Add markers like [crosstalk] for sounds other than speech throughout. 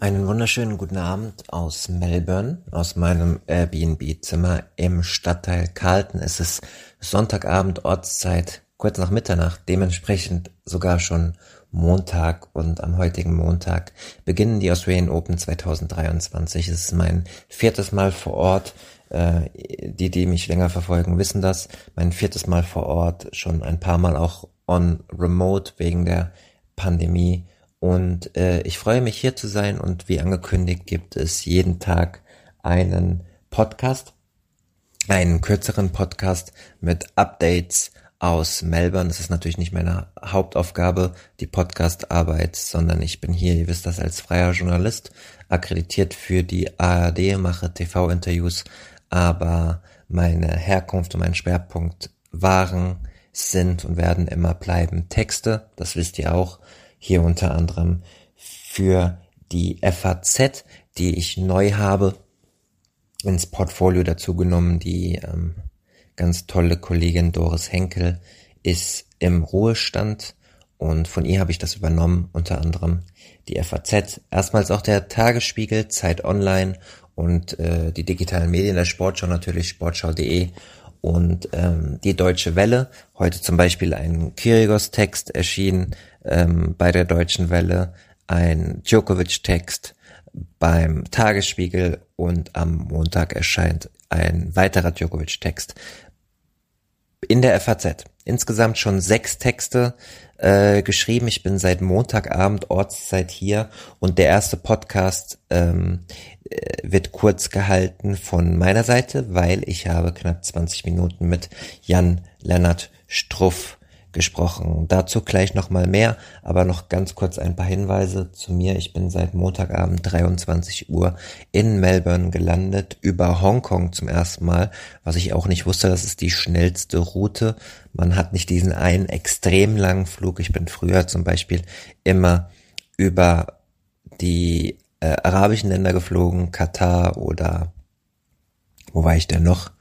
Einen wunderschönen guten Abend aus Melbourne, aus meinem Airbnb-Zimmer im Stadtteil Carlton. Es ist Sonntagabend, Ortszeit, kurz nach Mitternacht, dementsprechend sogar schon Montag und am heutigen Montag beginnen die Australian Open 2023. Es ist mein viertes Mal vor Ort. Äh, die, die mich länger verfolgen, wissen das. Mein viertes Mal vor Ort, schon ein paar Mal auch on remote wegen der Pandemie und äh, ich freue mich hier zu sein. Und wie angekündigt gibt es jeden Tag einen Podcast, einen kürzeren Podcast mit Updates aus Melbourne. Das ist natürlich nicht meine Hauptaufgabe, die Podcastarbeit, sondern ich bin hier, ihr wisst das, als freier Journalist akkreditiert für die ARD, mache TV-Interviews, aber meine Herkunft und mein Schwerpunkt waren, sind und werden immer bleiben Texte, das wisst ihr auch hier unter anderem für die FAZ, die ich neu habe, ins Portfolio dazu genommen. Die ähm, ganz tolle Kollegin Doris Henkel ist im Ruhestand und von ihr habe ich das übernommen, unter anderem die FAZ, erstmals auch der Tagesspiegel, Zeit Online und äh, die digitalen Medien, der Sportschau natürlich, sportschau.de und ähm, die Deutsche Welle. Heute zum Beispiel ein Kyrigos-Text erschienen ähm, bei der Deutschen Welle, ein Djokovic-Text beim Tagesspiegel und am Montag erscheint ein weiterer Djokovic-Text in der FAZ. Insgesamt schon sechs Texte äh, geschrieben. Ich bin seit Montagabend Ortszeit hier und der erste Podcast ähm, äh, wird kurz gehalten von meiner Seite, weil ich habe knapp 20 Minuten mit Jan Lennart Struff gesprochen. Dazu gleich nochmal mehr, aber noch ganz kurz ein paar Hinweise zu mir. Ich bin seit Montagabend 23 Uhr in Melbourne gelandet, über Hongkong zum ersten Mal, was ich auch nicht wusste, das ist die schnellste Route. Man hat nicht diesen einen extrem langen Flug. Ich bin früher zum Beispiel immer über die äh, arabischen Länder geflogen, Katar oder wo war ich denn noch?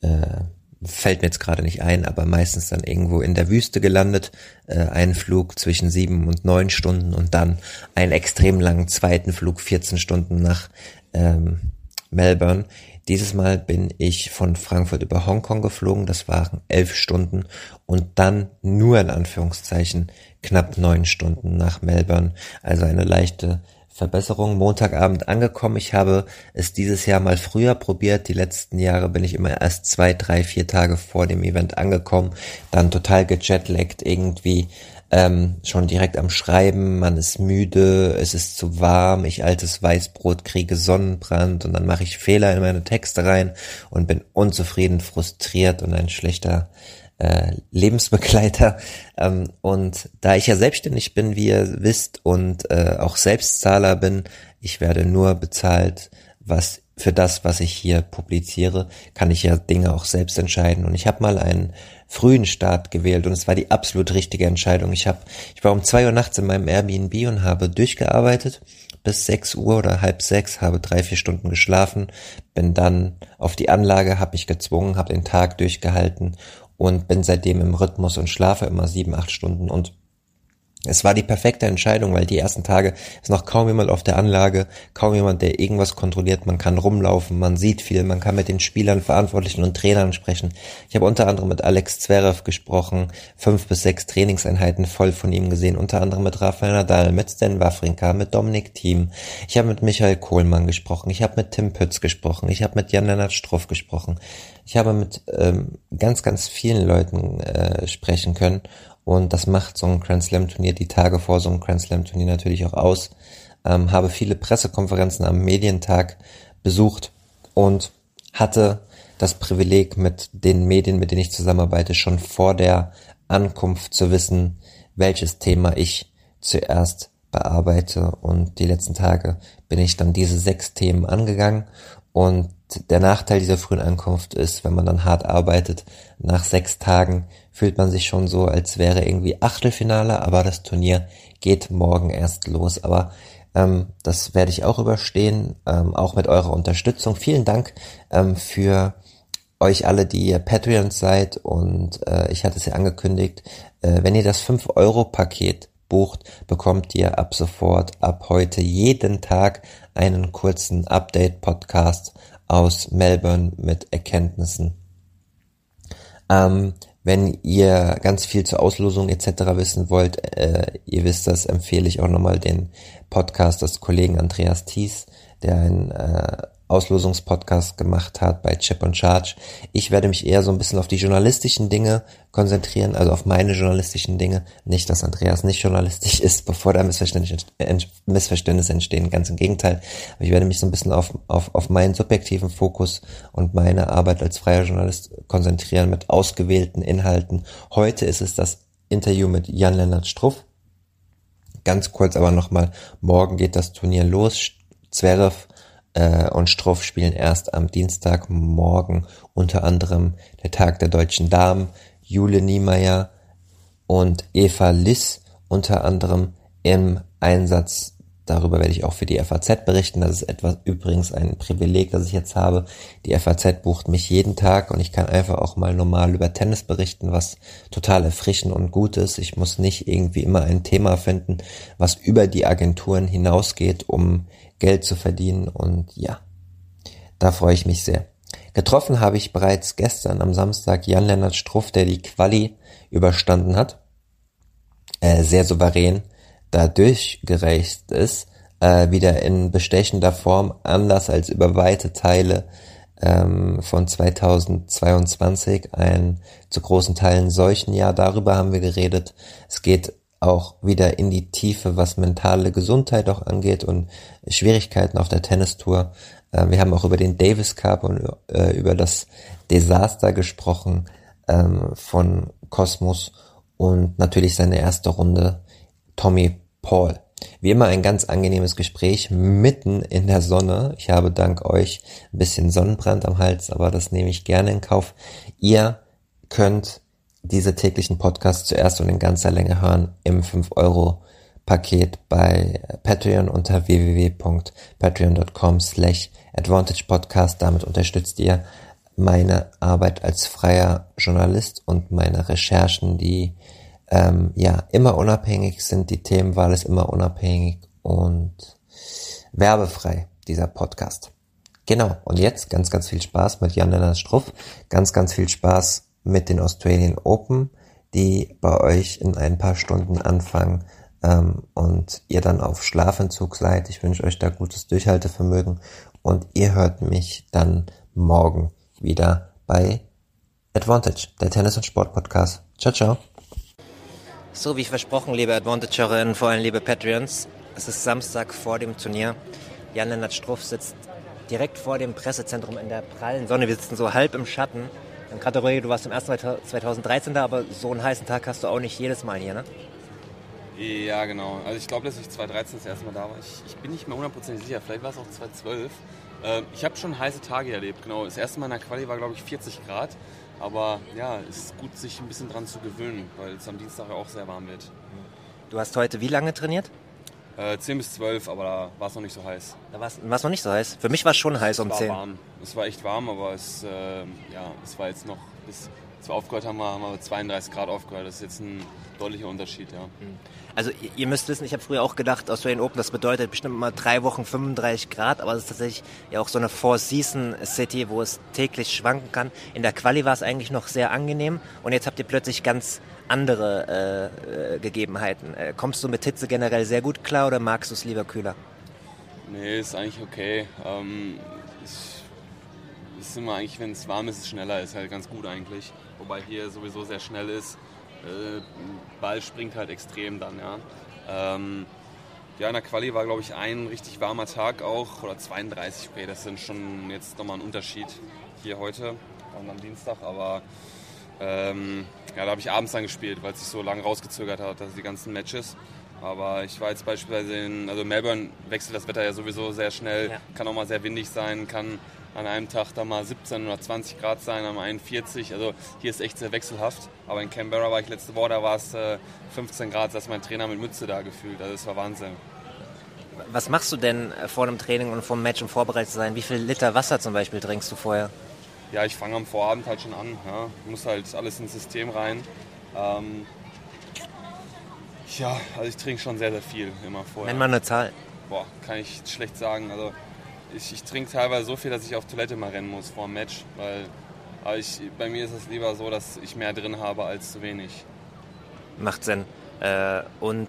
Äh, fällt mir jetzt gerade nicht ein, aber meistens dann irgendwo in der Wüste gelandet, äh, einen Flug zwischen sieben und neun Stunden und dann einen extrem langen zweiten Flug, 14 Stunden nach ähm, Melbourne. Dieses Mal bin ich von Frankfurt über Hongkong geflogen, das waren elf Stunden und dann nur in Anführungszeichen knapp neun Stunden nach Melbourne, also eine leichte Verbesserung Montagabend angekommen. Ich habe es dieses Jahr mal früher probiert. Die letzten Jahre bin ich immer erst zwei, drei, vier Tage vor dem Event angekommen. Dann total gejetlaggt irgendwie. Ähm, schon direkt am Schreiben, man ist müde, es ist zu warm, ich altes Weißbrot kriege Sonnenbrand und dann mache ich Fehler in meine Texte rein und bin unzufrieden, frustriert und ein schlechter äh, Lebensbegleiter. [laughs] Ähm, und da ich ja selbstständig bin, wie ihr wisst, und äh, auch Selbstzahler bin, ich werde nur bezahlt, was für das, was ich hier publiziere, kann ich ja Dinge auch selbst entscheiden. Und ich habe mal einen frühen Start gewählt und es war die absolut richtige Entscheidung. Ich habe, ich war um zwei Uhr nachts in meinem Airbnb und habe durchgearbeitet bis sechs Uhr oder halb sechs, habe drei, vier Stunden geschlafen, bin dann auf die Anlage, habe mich gezwungen, habe den Tag durchgehalten und bin seitdem im Rhythmus und schlafe immer sieben, acht Stunden und es war die perfekte Entscheidung, weil die ersten Tage ist noch kaum jemand auf der Anlage, kaum jemand, der irgendwas kontrolliert. Man kann rumlaufen, man sieht viel, man kann mit den Spielern, Verantwortlichen und Trainern sprechen. Ich habe unter anderem mit Alex Zverev gesprochen, fünf bis sechs Trainingseinheiten voll von ihm gesehen, unter anderem mit Rafael Nadal, mit Stan Wawrinka, mit Dominik Thiem. Ich habe mit Michael Kohlmann gesprochen, ich habe mit Tim Pütz gesprochen, ich habe mit Jan-Lennart Struff gesprochen. Ich habe mit ähm, ganz, ganz vielen Leuten äh, sprechen können und das macht so ein Grand Slam Turnier die Tage vor so einem Grand Slam Turnier natürlich auch aus. Ähm, habe viele Pressekonferenzen am Medientag besucht und hatte das Privileg mit den Medien, mit denen ich zusammenarbeite, schon vor der Ankunft zu wissen, welches Thema ich zuerst bearbeite. Und die letzten Tage bin ich dann diese sechs Themen angegangen und der Nachteil dieser frühen Ankunft ist, wenn man dann hart arbeitet, nach sechs Tagen fühlt man sich schon so, als wäre irgendwie Achtelfinale, aber das Turnier geht morgen erst los. Aber ähm, das werde ich auch überstehen, ähm, auch mit eurer Unterstützung. Vielen Dank ähm, für euch alle, die ihr Patreons seid und äh, ich hatte es ja angekündigt, äh, wenn ihr das 5-Euro-Paket bucht, bekommt ihr ab sofort, ab heute jeden Tag einen kurzen Update-Podcast aus Melbourne mit Erkenntnissen. Ähm, wenn ihr ganz viel zur Auslosung etc. wissen wollt, äh, ihr wisst das, empfehle ich auch nochmal den Podcast des Kollegen Andreas Thies, der ein äh, Auslosungspodcast gemacht hat bei Chip und Charge. Ich werde mich eher so ein bisschen auf die journalistischen Dinge konzentrieren, also auf meine journalistischen Dinge. Nicht, dass Andreas nicht journalistisch [laughs] ist, bevor da Missverständnisse entstehen. Ganz im Gegenteil. Aber ich werde mich so ein bisschen auf, auf, auf meinen subjektiven Fokus und meine Arbeit als freier Journalist konzentrieren mit ausgewählten Inhalten. Heute ist es das Interview mit Jan-Lennart Struff. Ganz kurz aber nochmal, morgen geht das Turnier los. Zverev und Struff spielen erst am Dienstagmorgen unter anderem der Tag der deutschen Damen, Jule Niemeyer und Eva Liss unter anderem im Einsatz. Darüber werde ich auch für die FAZ berichten. Das ist etwas übrigens ein Privileg, das ich jetzt habe. Die FAZ bucht mich jeden Tag und ich kann einfach auch mal normal über Tennis berichten, was total erfrischend und gut ist. Ich muss nicht irgendwie immer ein Thema finden, was über die Agenturen hinausgeht, um Geld zu verdienen und ja, da freue ich mich sehr. Getroffen habe ich bereits gestern am Samstag Jan-Lennart Struff, der die Quali überstanden hat, äh, sehr souverän da durchgereicht ist, äh, wieder in bestechender Form, anders als über weite Teile ähm, von 2022, ein zu großen Teilen solchen Jahr. Darüber haben wir geredet. Es geht auch wieder in die Tiefe, was mentale Gesundheit auch angeht und Schwierigkeiten auf der Tennistour. Äh, wir haben auch über den Davis Cup und äh, über das Desaster gesprochen ähm, von Kosmos und natürlich seine erste Runde Tommy Paul. Wie immer ein ganz angenehmes Gespräch mitten in der Sonne. Ich habe dank euch ein bisschen Sonnenbrand am Hals, aber das nehme ich gerne in Kauf. Ihr könnt diese täglichen Podcasts zuerst und in ganzer Länge hören im 5-Euro Paket bei Patreon unter www.patreon.com slash Advantage Podcast. Damit unterstützt ihr meine Arbeit als freier Journalist und meine Recherchen, die ähm, ja immer unabhängig sind. Die Themenwahl ist immer unabhängig und werbefrei, dieser Podcast. Genau, und jetzt ganz, ganz viel Spaß mit Jan-Lennart Struff, ganz, ganz viel Spaß mit den Australian Open, die bei euch in ein paar Stunden anfangen ähm, und ihr dann auf Schlafentzug seid. Ich wünsche euch da gutes Durchhaltevermögen und ihr hört mich dann morgen wieder bei Advantage, der Tennis- und Sport-Podcast. Ciao, ciao. So wie versprochen, liebe Advantagerinnen, vor allem liebe Patreons, es ist Samstag vor dem Turnier. Jan-Lennart Struff sitzt direkt vor dem Pressezentrum in der prallen Sonne. Wir sitzen so halb im Schatten dann gerade du warst im ersten 2013 da, aber so einen heißen Tag hast du auch nicht jedes Mal hier, ne? Ja, genau. Also ich glaube, dass ich 2013 das erste Mal da war. Ich, ich bin nicht mehr hundertprozentig sicher. Vielleicht war es auch 2012. Äh, ich habe schon heiße Tage erlebt, genau. Das erste Mal in der Quali war, glaube ich, 40 Grad. Aber ja, es ist gut, sich ein bisschen dran zu gewöhnen, weil es am Dienstag ja auch sehr warm wird. Du hast heute wie lange trainiert? Äh, 10 bis 12, aber da war es noch nicht so heiß. Da war es noch nicht so heiß? Für mich war es schon heiß es um war 10. Warm. Es war echt warm, aber es, äh, ja, es war jetzt noch, bis, als wir aufgehört haben, haben wir 32 Grad aufgehört. Das ist jetzt ein deutlicher Unterschied, ja. Mhm. Also ihr müsst wissen, ich habe früher auch gedacht, Australian Open, das bedeutet bestimmt mal drei Wochen 35 Grad, aber es ist tatsächlich ja auch so eine Four-Season-City, wo es täglich schwanken kann. In der Quali war es eigentlich noch sehr angenehm und jetzt habt ihr plötzlich ganz andere äh, äh, Gegebenheiten. Äh, kommst du mit Hitze generell sehr gut klar oder magst du es lieber kühler? Nee, ist eigentlich okay. Ähm, ich, ist immer eigentlich, wenn es warm ist, ist schneller, ist halt ganz gut eigentlich. Wobei hier sowieso sehr schnell ist. Äh, Ball springt halt extrem dann, ja. Ähm, ja, in der Quali war, glaube ich, ein richtig warmer Tag auch, oder 32, okay, das sind schon jetzt nochmal ein Unterschied hier heute und am Dienstag, aber ähm, ja, da habe ich abends dann gespielt, weil es sich so lange rausgezögert hat, also die ganzen Matches. Aber ich war jetzt beispielsweise in, also Melbourne wechselt das Wetter ja sowieso sehr schnell, ja. kann auch mal sehr windig sein, kann an einem Tag da mal 17 oder 20 Grad sein, am einen 40. Also hier ist echt sehr wechselhaft. Aber in Canberra war ich letzte Woche, da war es 15 Grad, da ist mein Trainer mit Mütze da gefühlt. Also das war Wahnsinn. Was machst du denn äh, vor dem Training und vor dem Match, um vorbereitet zu sein? Wie viel Liter Wasser zum Beispiel trinkst du vorher? Ja, ich fange am Vorabend halt schon an. Ja. Muss halt alles ins System rein. Ähm, ja, also ich trinke schon sehr, sehr viel immer vorher. Nenn mal eine Zahl. Boah, kann ich schlecht sagen. Also ich, ich trinke teilweise so viel, dass ich auf Toilette mal rennen muss vor dem Match, weil ich, bei mir ist es lieber so, dass ich mehr drin habe als zu wenig. Macht Sinn. Äh, und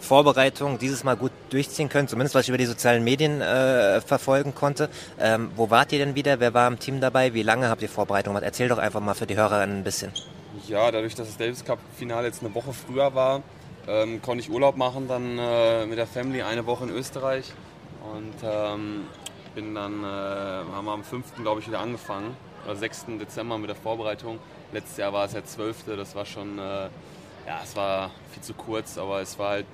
Vorbereitung dieses Mal gut durchziehen können, zumindest was ich über die sozialen Medien äh, verfolgen konnte. Ähm, wo wart ihr denn wieder? Wer war im Team dabei? Wie lange habt ihr Vorbereitung gemacht? Erzähl doch einfach mal für die Hörerinnen ein bisschen. Ja, dadurch, dass das Davis Cup Finale jetzt eine Woche früher war, ähm, konnte ich Urlaub machen, dann äh, mit der Family eine Woche in Österreich und ähm, bin dann, äh, haben wir am 5. glaube ich wieder angefangen, oder 6. Dezember mit der Vorbereitung. Letztes Jahr war es ja 12. Das war schon, äh, ja, es war viel zu kurz, aber es war halt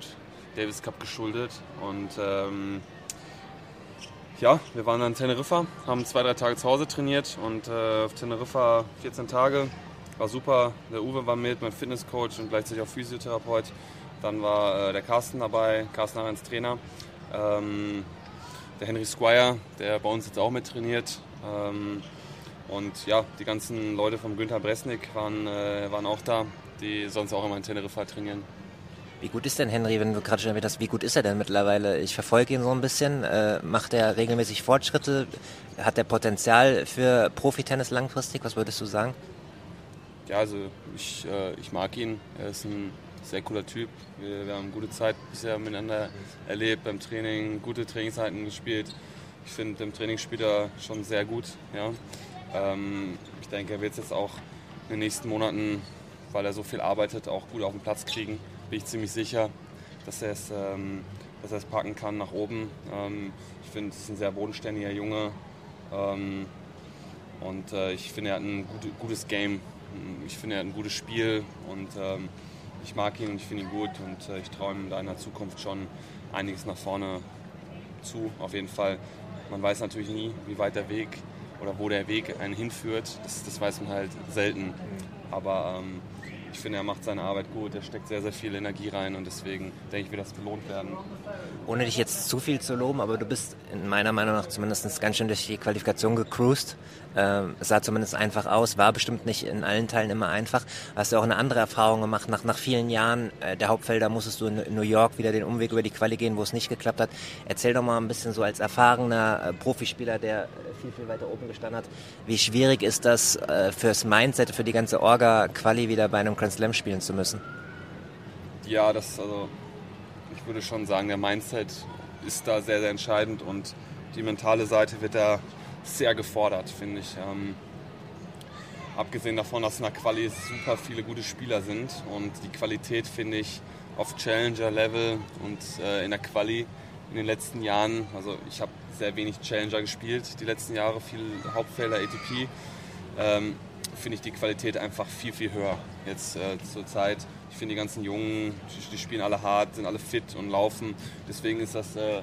Davis Cup geschuldet und ähm, ja, wir waren dann in Teneriffa, haben zwei, drei Tage zu Hause trainiert und äh, auf Teneriffa 14 Tage. War super. Der Uwe war mit, mein Fitnesscoach und gleichzeitig auch Physiotherapeut. Dann war äh, der Carsten dabei, Carsten Ahrens Trainer. Ähm, der Henry Squire, der bei uns jetzt auch mit trainiert. Ähm, und ja, die ganzen Leute vom Günther Bresnik waren, äh, waren auch da, die sonst auch immer in Teneriffa trainieren. Wie gut ist denn Henry, wenn du gerade schon erwähnt hast, wie gut ist er denn mittlerweile? Ich verfolge ihn so ein bisschen. Äh, macht er regelmäßig Fortschritte? Hat er Potenzial für Profitennis langfristig? Was würdest du sagen? Ja, also ich, äh, ich mag ihn. Er ist ein sehr cooler Typ. Wir, wir, haben gute Zeit bisher miteinander erlebt, beim Training, gute Trainingszeiten gespielt. Ich finde, im Training spielt er schon sehr gut. Ja. Ähm, ich denke, er wird es jetzt auch in den nächsten Monaten, weil er so viel arbeitet, auch gut auf den Platz kriegen. Bin ich ziemlich sicher, dass er es, ähm, dass er es packen kann nach oben. Ähm, ich finde, es ist ein sehr bodenständiger Junge. Ähm, und äh, ich finde, er hat ein gut, gutes Game. Ich finde, er hat ein gutes Spiel und ähm, ich mag ihn und ich finde ihn gut und äh, ich traue ihm in einer Zukunft schon einiges nach vorne zu, auf jeden Fall. Man weiß natürlich nie, wie weit der Weg oder wo der Weg einen hinführt. Das, das weiß man halt selten. Aber ähm, ich finde, er macht seine Arbeit gut, er steckt sehr, sehr viel Energie rein und deswegen denke ich, wird das belohnt werden. Ohne dich jetzt zu viel zu loben, aber du bist in meiner Meinung nach zumindest ganz schön durch die Qualifikation gecruised. Ähm, sah zumindest einfach aus, war bestimmt nicht in allen Teilen immer einfach. Hast du auch eine andere Erfahrung gemacht? Nach, nach vielen Jahren äh, der Hauptfelder musstest du in New York wieder den Umweg über die Quali gehen, wo es nicht geklappt hat. Erzähl doch mal ein bisschen so als erfahrener äh, Profispieler, der viel, viel weiter oben gestanden hat, wie schwierig ist das äh, fürs Mindset, für die ganze Orga-Quali wieder bei einem Grand Slam spielen zu müssen? Ja, das also ich würde schon sagen, der Mindset ist da sehr, sehr entscheidend und die mentale Seite wird da sehr gefordert, finde ich. Ähm, abgesehen davon, dass in der Quali super viele gute Spieler sind und die Qualität, finde ich, auf Challenger-Level und äh, in der Quali in den letzten Jahren, also ich habe sehr wenig Challenger gespielt, die letzten Jahre, viel Hauptfelder, ATP, ähm, finde ich die Qualität einfach viel, viel höher jetzt äh, zur Zeit. Ich finde die ganzen Jungen, die, die, spielen alle hart, sind alle fit und laufen. Deswegen ist das äh,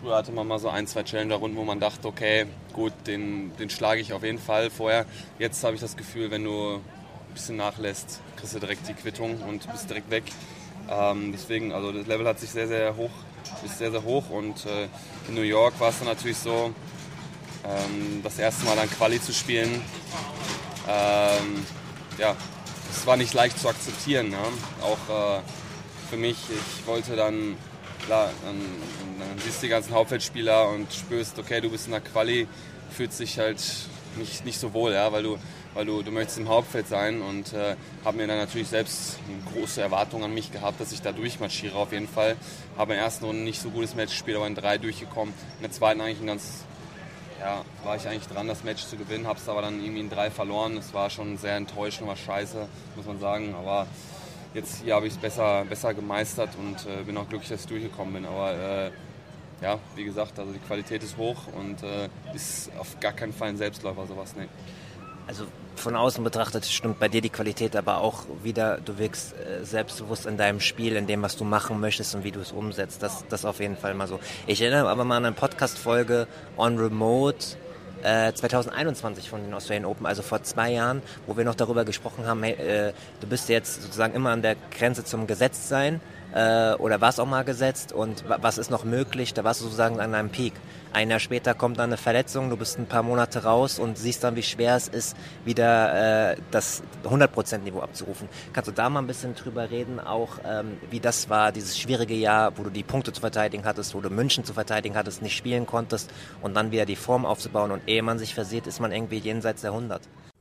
Früher hatte man mal so ein, zwei Challenger-Runden, wo man dachte, okay, gut, den, den schlage ich auf jeden Fall vorher. Jetzt habe ich das Gefühl, wenn du ein bisschen nachlässt, kriegst du direkt die Quittung und bist direkt weg. Ähm, deswegen, also das Level hat sich sehr, sehr hoch, ist sehr, sehr hoch und äh, in New York war es dann natürlich so, ähm, das erste Mal dann Quali zu spielen. Ähm, ja, es war nicht leicht zu akzeptieren. Ja? Auch äh, für mich, ich wollte dann klar, dann, dann siehst du die ganzen Hauptfeldspieler und spürst, okay, du bist in der Quali, fühlt sich halt nicht, nicht so wohl, ja, weil du, weil du, du möchtest im Hauptfeld sein und äh, habe mir dann natürlich selbst eine große Erwartung an mich gehabt, dass ich da durchmarschiere auf jeden Fall. Habe in der ersten Runde nicht so gutes Match gespielt, aber in drei durchgekommen. In der zweiten eigentlich ein ganz, ja, war ich eigentlich dran, das Match zu gewinnen, habe es aber dann irgendwie in drei verloren. Das war schon sehr enttäuschend, war scheiße, muss man sagen, aber jetzt hier habe ich es besser, besser gemeistert und äh, bin auch glücklich, dass ich durchgekommen bin. Aber äh, ja, wie gesagt, also die Qualität ist hoch und äh, ist auf gar keinen Fall ein Selbstläufer sowas. Nee. Also von außen betrachtet stimmt bei dir die Qualität aber auch wieder, du wirkst äh, selbstbewusst in deinem Spiel, in dem, was du machen möchtest und wie du es umsetzt. Das, das auf jeden Fall mal so. Ich erinnere aber mal an eine Podcast-Folge on Remote, 2021 äh, von den Australian Open, also vor zwei Jahren, wo wir noch darüber gesprochen haben, hey, äh, du bist jetzt sozusagen immer an der Grenze zum Gesetztsein äh, oder warst auch mal gesetzt und was ist noch möglich, da warst du sozusagen an einem Peak. Ein Jahr später kommt dann eine Verletzung, du bist ein paar Monate raus und siehst dann, wie schwer es ist, wieder äh, das 100%-Niveau abzurufen. Kannst du da mal ein bisschen drüber reden, auch ähm, wie das war, dieses schwierige Jahr, wo du die Punkte zu verteidigen hattest, wo du München zu verteidigen hattest, nicht spielen konntest und dann wieder die Form aufzubauen und ehe man sich versieht, ist man irgendwie jenseits der 100.